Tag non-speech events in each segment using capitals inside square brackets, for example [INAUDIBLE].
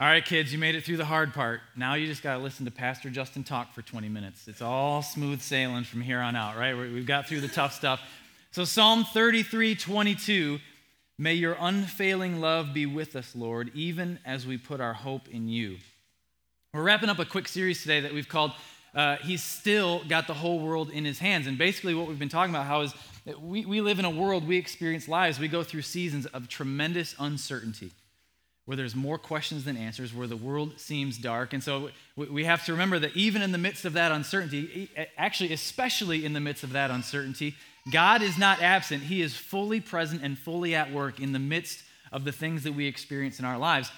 All right, kids, you made it through the hard part. Now you just got to listen to Pastor Justin talk for 20 minutes. It's all smooth sailing from here on out, right? We've got through the tough stuff. So, Psalm 33 22, may your unfailing love be with us, Lord, even as we put our hope in you. We're wrapping up a quick series today that we've called uh, He's Still Got the Whole World in His Hands. And basically, what we've been talking about how is we, we live in a world, we experience lives, we go through seasons of tremendous uncertainty where there's more questions than answers, where the world seems dark. And so we have to remember that even in the midst of that uncertainty, actually, especially in the midst of that uncertainty, God is not absent. He is fully present and fully at work in the midst of the things that we experience in our lives.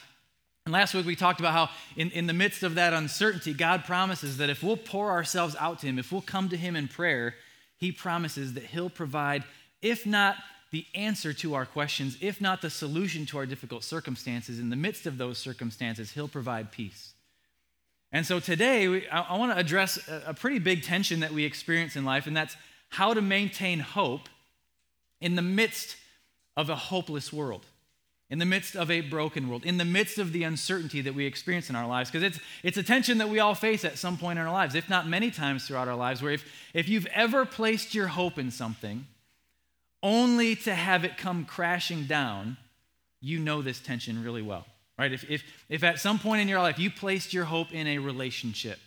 And last week we talked about how, in, in the midst of that uncertainty, God promises that if we'll pour ourselves out to Him, if we'll come to Him in prayer, He promises that He'll provide, if not the answer to our questions, if not the solution to our difficult circumstances. In the midst of those circumstances, He'll provide peace. And so today, we, I, I want to address a, a pretty big tension that we experience in life, and that's how to maintain hope in the midst of a hopeless world, in the midst of a broken world, in the midst of the uncertainty that we experience in our lives. Because it's, it's a tension that we all face at some point in our lives, if not many times throughout our lives, where if, if you've ever placed your hope in something, only to have it come crashing down, you know this tension really well, right? If, if, if at some point in your life you placed your hope in a relationship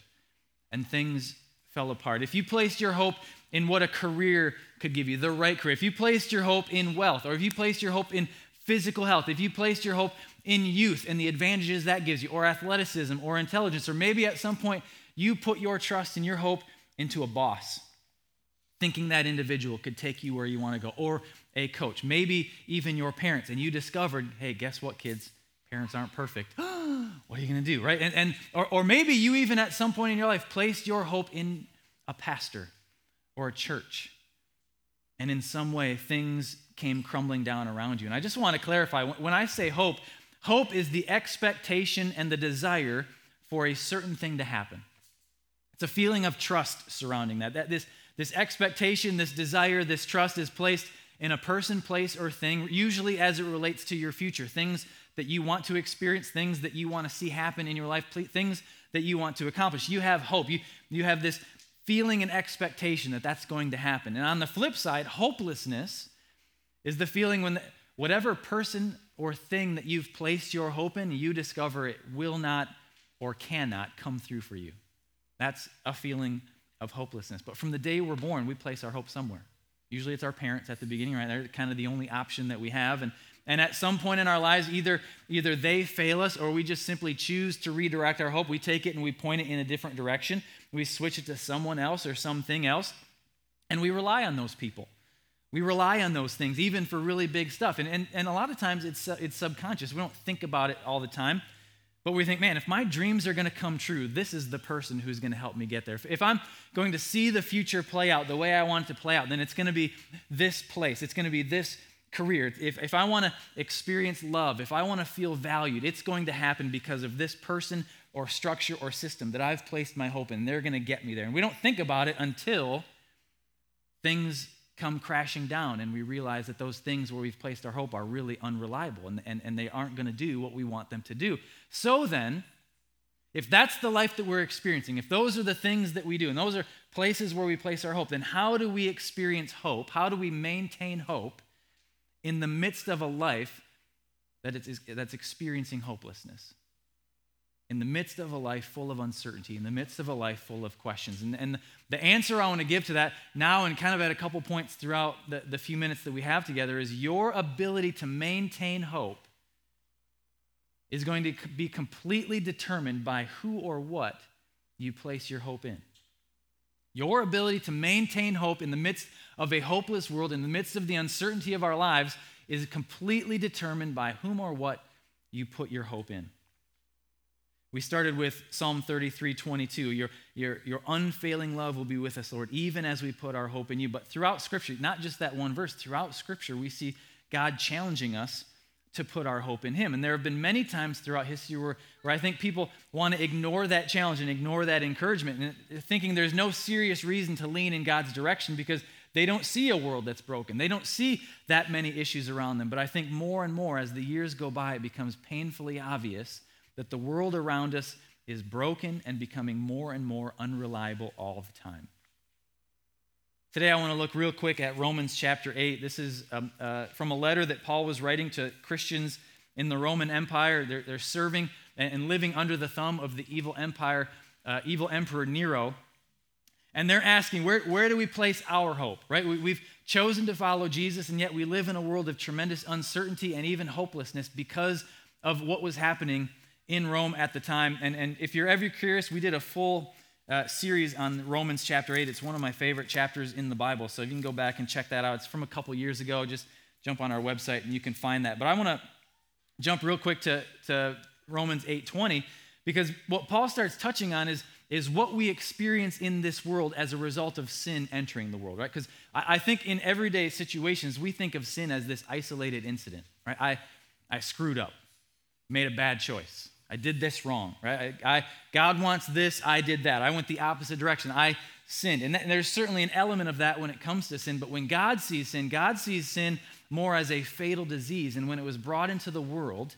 and things fell apart, if you placed your hope in what a career could give you, the right career, if you placed your hope in wealth, or if you placed your hope in physical health, if you placed your hope in youth and the advantages that gives you, or athleticism, or intelligence, or maybe at some point you put your trust and your hope into a boss thinking that individual could take you where you want to go, or a coach, maybe even your parents, and you discovered, hey, guess what, kids? Parents aren't perfect. [GASPS] what are you going to do, right? And, and or, or maybe you even at some point in your life placed your hope in a pastor or a church, and in some way things came crumbling down around you. And I just want to clarify when I say hope, hope is the expectation and the desire for a certain thing to happen. It's a feeling of trust surrounding that. That this this expectation, this desire, this trust is placed in a person, place, or thing, usually as it relates to your future. Things that you want to experience, things that you want to see happen in your life, things that you want to accomplish. You have hope. You, you have this feeling and expectation that that's going to happen. And on the flip side, hopelessness is the feeling when the, whatever person or thing that you've placed your hope in, you discover it will not or cannot come through for you. That's a feeling of hopelessness. But from the day we're born, we place our hope somewhere. Usually it's our parents at the beginning, right? They're kind of the only option that we have. And, and at some point in our lives, either, either they fail us or we just simply choose to redirect our hope. We take it and we point it in a different direction. We switch it to someone else or something else. And we rely on those people. We rely on those things, even for really big stuff. And, and, and a lot of times it's, it's subconscious. We don't think about it all the time. But we think, man, if my dreams are going to come true, this is the person who's going to help me get there. If I'm going to see the future play out the way I want it to play out, then it's going to be this place. It's going to be this career. If, if I want to experience love, if I want to feel valued, it's going to happen because of this person or structure or system that I've placed my hope in. They're going to get me there. And we don't think about it until things come crashing down and we realize that those things where we've placed our hope are really unreliable and, and, and they aren't going to do what we want them to do. So then, if that's the life that we're experiencing, if those are the things that we do, and those are places where we place our hope, then how do we experience hope? How do we maintain hope in the midst of a life that is, that's experiencing hopelessness? In the midst of a life full of uncertainty, in the midst of a life full of questions. And, and the answer I want to give to that now, and kind of at a couple points throughout the, the few minutes that we have together, is your ability to maintain hope is going to be completely determined by who or what you place your hope in. Your ability to maintain hope in the midst of a hopeless world, in the midst of the uncertainty of our lives, is completely determined by whom or what you put your hope in. We started with Psalm 33 22. Your, your, your unfailing love will be with us, Lord, even as we put our hope in you. But throughout Scripture, not just that one verse, throughout Scripture, we see God challenging us to put our hope in Him. And there have been many times throughout history where, where I think people want to ignore that challenge and ignore that encouragement, and thinking there's no serious reason to lean in God's direction because they don't see a world that's broken. They don't see that many issues around them. But I think more and more as the years go by, it becomes painfully obvious that the world around us is broken and becoming more and more unreliable all the time. Today, I want to look real quick at Romans chapter 8. This is um, uh, from a letter that Paul was writing to Christians in the Roman Empire. They're, they're serving and, living under the thumb of the evil empire, uh, evil emperor Nero. And they're asking, where, where do we place our hope, right? We, we've chosen to follow Jesus, and yet we live in a world of tremendous uncertainty and even hopelessness because of what was happening in Rome at the time. And, and if you're ever curious, we did a full uh, series on Romans chapter 8. It's one of my favorite chapters in the Bible. So if you can go back and check that out. It's from a couple years ago. Just jump on our website and you can find that. But I want to jump real quick to, to Romans 8:20 because what Paul starts touching on is, is what we experience in this world as a result of sin entering the world, right? Because I, I think in everyday situations, we think of sin as this isolated incident, right? I, I screwed up, made a bad choice. I did this wrong, right? I, I, God wants this, I did that. I went the opposite direction. I sinned. And, and there's certainly an element of that when it comes to sin, but when God sees sin, God sees sin more as a fatal disease. And when it was brought into the world,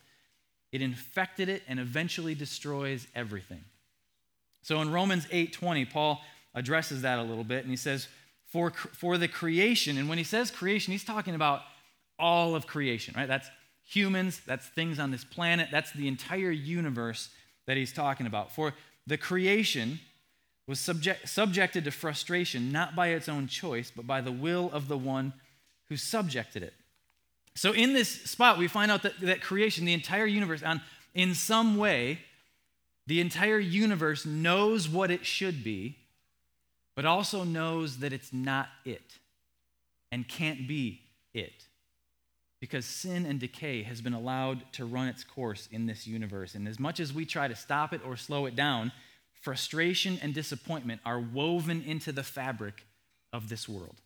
it infected it and eventually destroys everything. So in Romans 8:20, Paul addresses that a little bit and he says, for, for the creation, and when he says creation, he's talking about all of creation, right? That's humans, that's things on this planet, that's the entire universe that he's talking about. For the creation was subject, subjected to frustration not by its own choice, but by the will of the one who subjected it. So, in this spot, we find out that, that creation, the entire universe, on, in some way, the entire universe knows what it should be, but also knows that it's not it and can't be it because sin and decay has been allowed to run its course in this universe. And as much as we try to stop it or slow it down, frustration and disappointment are woven into the fabric of this world.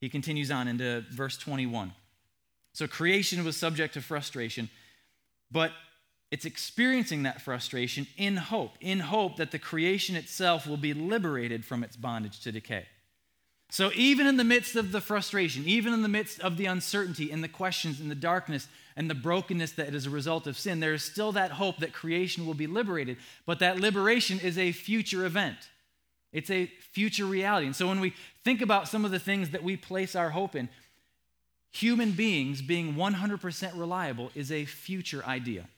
He continues on into verse 21. So creation was subject to frustration, but it's experiencing that frustration in hope, in hope that the creation itself will be liberated from its bondage to decay. So, even in the midst of the frustration, even in the midst of the uncertainty and the questions and the darkness and the brokenness that is a result of sin, there is still that hope that creation will be liberated. But that liberation is a future event, it's a future reality. And so, when we think about some of the things that we place our hope in, human beings being 100% reliable is a future idea.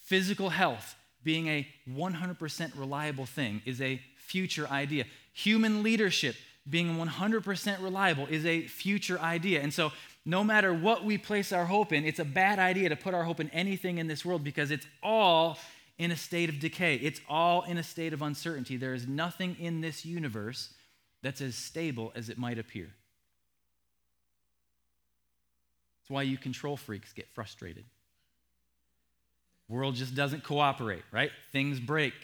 Physical health being a 100% reliable thing is a future idea. Human leadership being 100% reliable is a future idea. And so, no matter what we place our hope in, it's a bad idea to put our hope in anything in this world because it's all in a state of decay. It's all in a state of uncertainty. There is nothing in this universe that's as stable as it might appear. That's why you control freaks get frustrated. World just doesn't cooperate, right? Things break.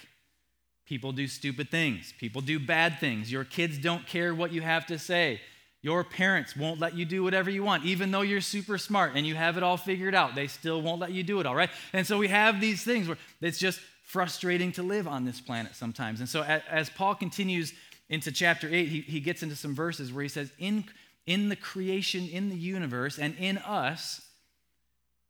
People do stupid things. People do bad things. Your kids don't care what you have to say. Your parents won't let you do whatever you want, even though you're super smart and you have it all figured out. They still won't let you do it all, right? And so we have these things where it's just frustrating to live on this planet sometimes. And so as Paul continues into chapter 8, he, he gets into some verses where he says, in, in the creation, in the universe, and in us,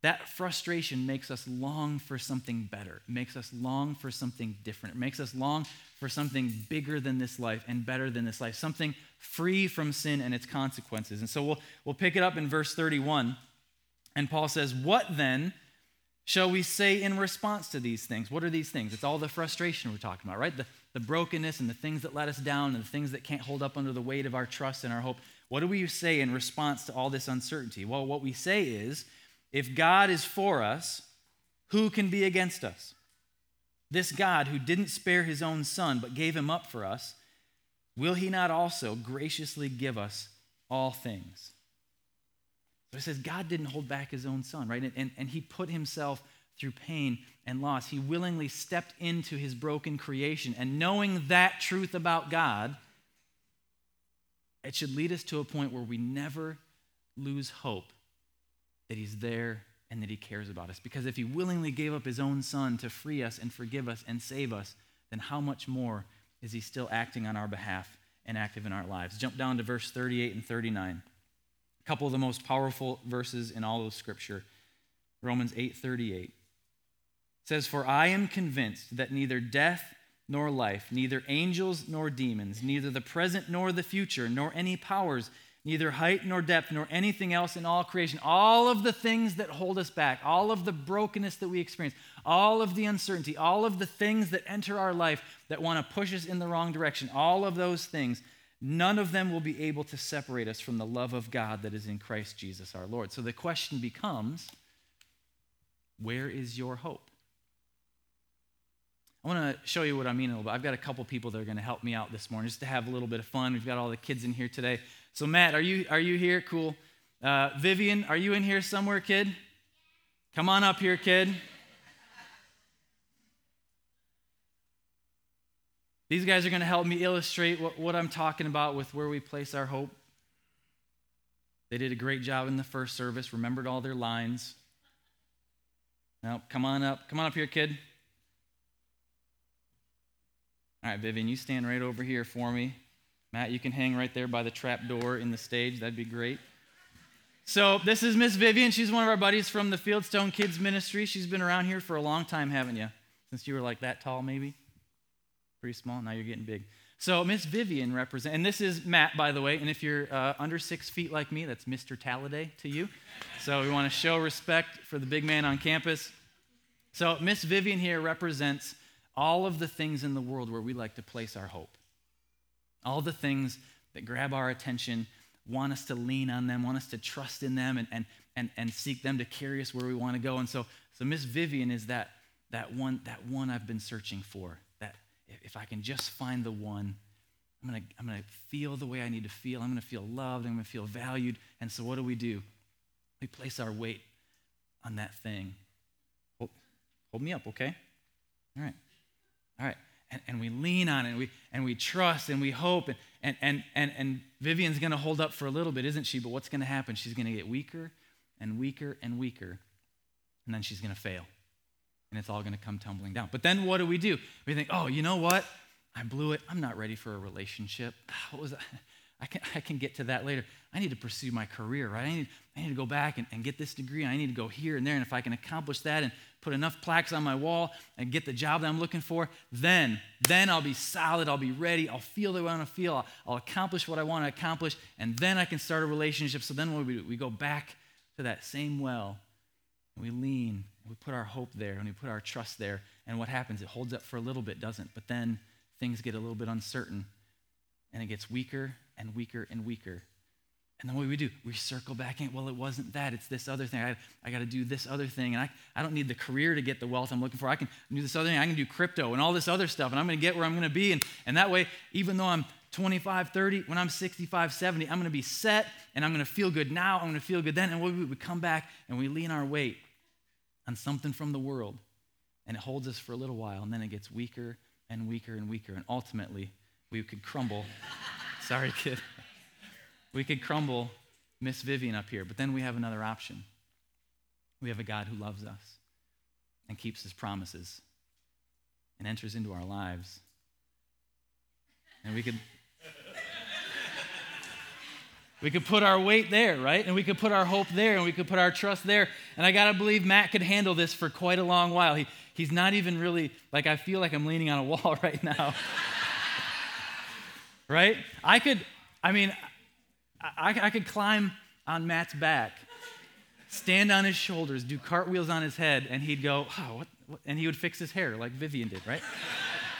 that frustration makes us long for something better. Makes us long for something different. It makes us long for something bigger than this life and better than this life, something free from sin and its consequences. And so we'll, we'll pick it up in verse 31. And Paul says, What then shall we say in response to these things? What are these things? It's all the frustration we're talking about, right? The, the brokenness and the things that let us down and the things that can't hold up under the weight of our trust and our hope. What do we say in response to all this uncertainty? Well, what we say is, if God is for us, who can be against us? This God who didn't spare his own son but gave him up for us, will he not also graciously give us all things? So it says God didn't hold back his own son, right? And, and, and he put himself through pain and loss. He willingly stepped into his broken creation. And knowing that truth about God, it should lead us to a point where we never lose hope that He's there and that He cares about us. Because if He willingly gave up His own Son to free us and forgive us and save us, then how much more is He still acting on our behalf and active in our lives? Jump down to verse 38 and 39. A couple of the most powerful verses in all of Scripture. Romans 8:38 says, For I am convinced that neither death nor life, neither angels nor demons, neither the present nor the future, nor any powers, neither height nor depth, nor anything else in all creation, all of the things that hold us back, all of the brokenness that we experience, all of the uncertainty, all of the things that enter our life that want to push us in the wrong direction, all of those things, none of them will be able to separate us from the love of God that is in Christ Jesus our Lord. So the question becomes where is your hope? I want to show you what I mean a little bit. I've got a couple people that are going to help me out this morning just to have a little bit of fun. We've got all the kids in here today. So Matt, are you are you here? Cool. Uh, Vivian, are you in here somewhere, kid? Come on up here, kid. These guys are going to help me illustrate what, what I'm talking about with where we place our hope. They did a great job in the first service, remembered all their lines. Now, come on up. Come on up here, kid. All right, Vivian, you stand right over here for me. Matt, you can hang right there by the trap door in the stage. That'd be great. So, this is Miss Vivian. She's one of our buddies from the Fieldstone Kids Ministry. She's been around here for a long time, haven't you? Since you were like that tall, maybe? Pretty small. Now you're getting big. So, Miss Vivian represents, and this is Matt, by the way. And if you're uh, under six feet like me, that's Mr. Talladay to you. So, we want to show respect for the big man on campus. So, Miss Vivian here represents all of the things in the world where we like to place our hope. All the things that grab our attention, want us to lean on them, want us to trust in them, and, and, and, and seek them to carry us where we want to go. And so, so Miss Vivian is that, that, one, that one I've been searching for. That if I can just find the one, I'm going to I'm to feel the way I need to feel. I'm going to feel loved. I'm going to feel valued. And so, what do we do? We place our weight on that thing. Hold, hold me up, okay? All right. All right. And, and we lean on it and we, and we trust and we hope. And, and, and, and, and Vivian's going to hold up for a little bit, isn't she? But what's going to happen? She's going to get weaker and weaker and weaker. And then she's going to fail. And it's all going to come tumbling down. But then what do we do? We think, oh, you know what? I blew it. I'm not ready for a relationship. [SIGHS] What was that? I can, I can get to that later. I need to pursue my career, right? I need, I need to go back and, and get this degree. I need to go here and there. And if I can accomplish that and put enough plaques on my wall and get the job that I'm looking for, then, then I'll be solid. I'll be ready. I'll feel the way I want to feel. I'll, I'll, accomplish what I want to accomplish. And then I can start a relationship. So then what we do? We go back to that same well. And we lean. And we put our hope there and we put our trust there. And what happens? It holds up for a little bit, doesn't? But then things get a little bit uncertain and it gets weaker and weaker and weaker. And then what do we do? We circle back in. Well, it wasn't that. It's this other thing. I, I got to do this other thing. And I, I don't need the career to get the wealth I'm looking for. I can do this other thing. I can do crypto and all this other stuff. And I'm going to get where I'm going to be. And, and that way, even though I'm 25, 30, when I'm 65, 70, I'm going to be set and I'm going to feel good now. I'm going to feel good then. And we, we come back and we lean our weight on something from the world. And it holds us for a little while. And then it gets weaker and weaker and weaker. And ultimately, we could crumble. Sorry, kid. We could crumble Miss Vivian up here, but then we have another option. We have a God who loves us and keeps his promises and enters into our lives. And we could we could put our weight there, right? And we could put our hope there and we could put our trust there. And I got to believe Matt could handle this for quite a long while. He, he's not even really, like, I feel like I'm leaning on a wall [LAUGHS] right now. Right? I could, I mean, I, I could climb on Matt's back, stand on his shoulders, do cartwheels on his head, and he'd go, oh, what, and he would fix his hair like Vivian did, right?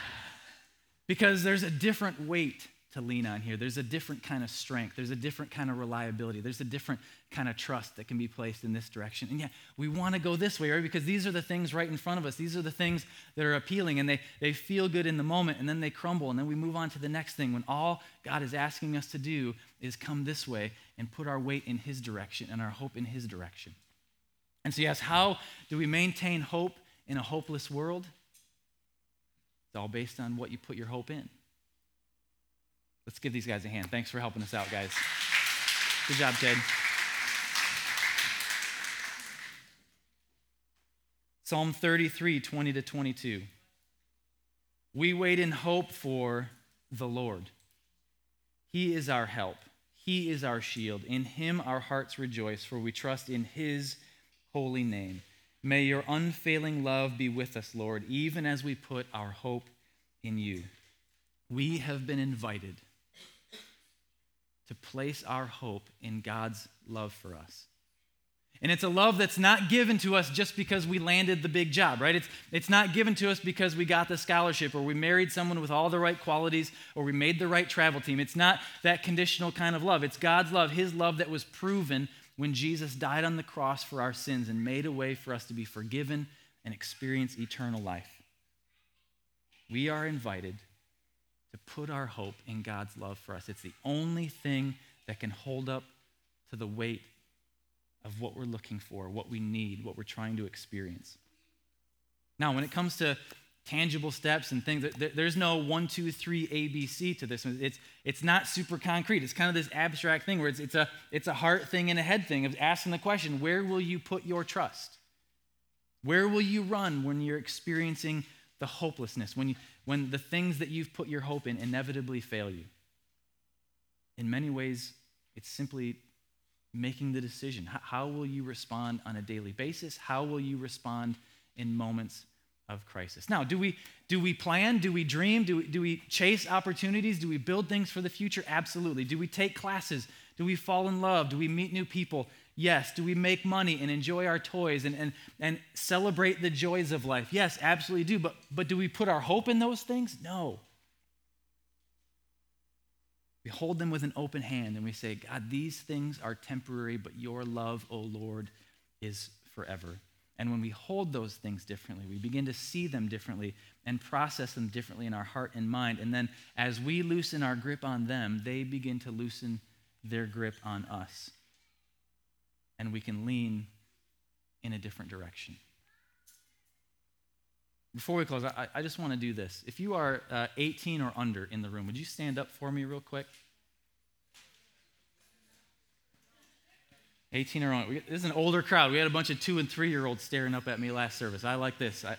[LAUGHS] because there's a different weight to lean on here. There's a different kind of strength. There's a different kind of reliability. There's a different kind of trust that can be placed in this direction. And yeah, we want to go this way, right? Because these are the things right in front of us. These are the things that are appealing and they, they feel good in the moment and then they crumble. And then we move on to the next thing when all God is asking us to do is come this way and put our weight in His direction and our hope in His direction. And so, yes, how do we maintain hope in a hopeless world? It's all based on what you put your hope in. Let's give these guys a hand. Thanks for helping us out, guys. Good job, Ted. Psalm 33, 20 to 22. We wait in hope for the Lord. He is our help. He is our shield. In him our hearts rejoice, for we trust in his holy name. May your unfailing love be with us, Lord, even as we put our hope in you. We have been invited to place our hope in God's love for us. And it's a love that's not given to us just because we landed the big job, right? It's, it's not given to us because we got the scholarship or we married someone with all the right qualities or we made the right travel team. It's not that conditional kind of love. It's God's love, His love that was proven when Jesus died on the cross for our sins and made a way for us to be forgiven and experience eternal life. We are invited to put our hope in God's love for us. It's the only thing that can hold up to the weight of what we're looking for, what we need, what we're trying to experience. Now, when it comes to tangible steps and things, there's no one, two, three ABC to this. It's, it's not super concrete. It's kind of this abstract thing where it's, it's, a, it's a heart thing and a head thing of asking the question where will you put your trust? Where will you run when you're experiencing the hopelessness, when, you, when the things that you've put your hope in inevitably fail you? In many ways, it's simply making the decision. How will you respond on a daily basis? How will you respond in moments of crisis? Now, do we, do we plan? Do we dream? Do we, do we chase opportunities? Do we build things for the future? Absolutely. Do we take classes? Do we fall in love? Do we meet new people? Yes. Do we make money and enjoy our toys and, and, and celebrate the joys of life? Yes, absolutely do. But, but do we put our hope in those things? No. We hold them with an open hand and we say, God, these things are temporary, but your love, O Lord, is forever. And when we hold those things differently, we begin to see them differently and process them differently in our heart and mind. And then as we loosen our grip on them, they begin to loosen their grip on us. And we can lean in a different direction. Before we close, I, I just want to do this. If you are uh, 18 or under in the room, would you stand up for me real quick? 18 or under. This is an older crowd. We had a bunch of two and three year olds staring up at me last service. I like this. I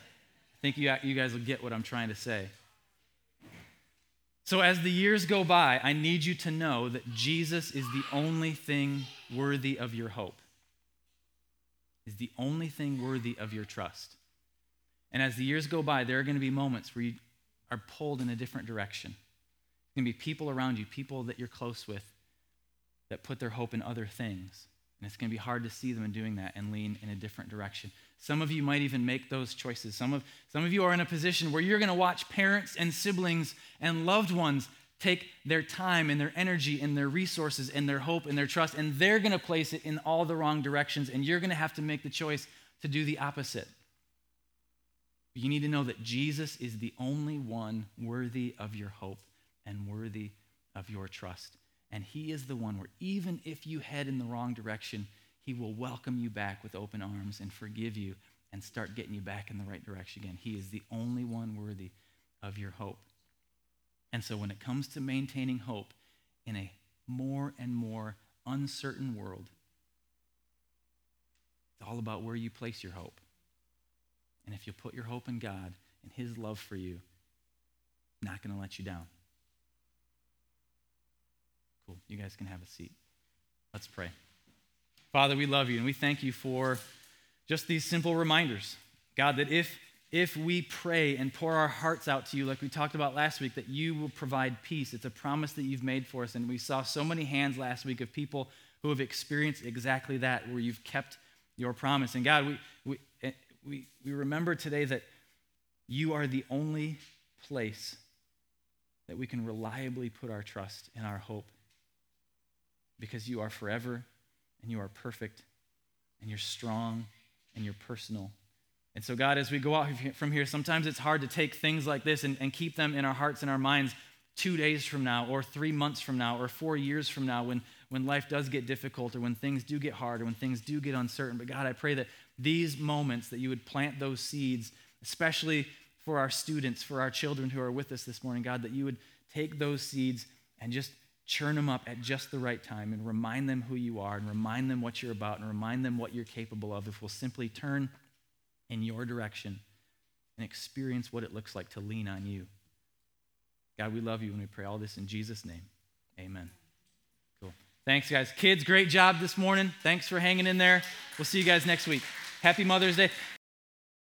think you, you guys will get what I'm trying to say. So, as the years go by, I need you to know that Jesus is the only thing worthy of your hope, is the only thing worthy of your trust. And as the years go by, there are going to be moments where you are pulled in a different direction. There's going to be people around you, people that you're close with, that put their hope in other things. And it's going to be hard to see them in doing that and lean in a different direction. Some of you might even make those choices. Some of, some of you are in a position where you're going to watch parents and siblings and loved ones take their time and their energy and their resources and their hope and their trust, and they're going to place it in all the wrong directions, and you're going to have to make the choice to do the opposite. But you need to know that Jesus is the only one worthy of your hope and worthy of your trust. And He is the one where, even if you head in the wrong direction, He will welcome you back with open arms and forgive you and start getting you back in the right direction again. He is the only one worthy of your hope. And so, when it comes to maintaining hope in a more and more uncertain world, it's all about where you place your hope. And if you put your hope in God and His love for you, not going to let you down. Cool. You guys can have a seat. Let's pray. Father, we love you and we thank you for just these simple reminders. God, that if if we pray and pour our hearts out to you, like we talked about last week, that you will provide peace. It's a promise that you've made for us. And we saw so many hands last week of people who have experienced exactly that, where you've kept your promise. And God, we, we, eh, we, we remember today that you are the only place that we can reliably put our trust and our hope because you are forever and you are perfect and you're strong and you're personal. And so, God, as we go out from here, sometimes it's hard to take things like this and, and keep them in our hearts and our minds two days from now, or three months from now, or four years from now when, when life does get difficult, or when things do get hard, or when things do get uncertain. But God, I pray that these moments that you would plant those seeds, especially for our students, for our children who are with us this morning, God, that you would take those seeds and just churn them up at just the right time and remind them who you are and remind them what you're about and remind them what you're capable of if we'll simply turn in your direction and experience what it looks like to lean on you. God, we love you and we pray all this in Jesus' name. Amen. Cool. Thanks, guys. Kids, great job this morning. Thanks for hanging in there. We'll see you guys next week. Happy Mother's Day.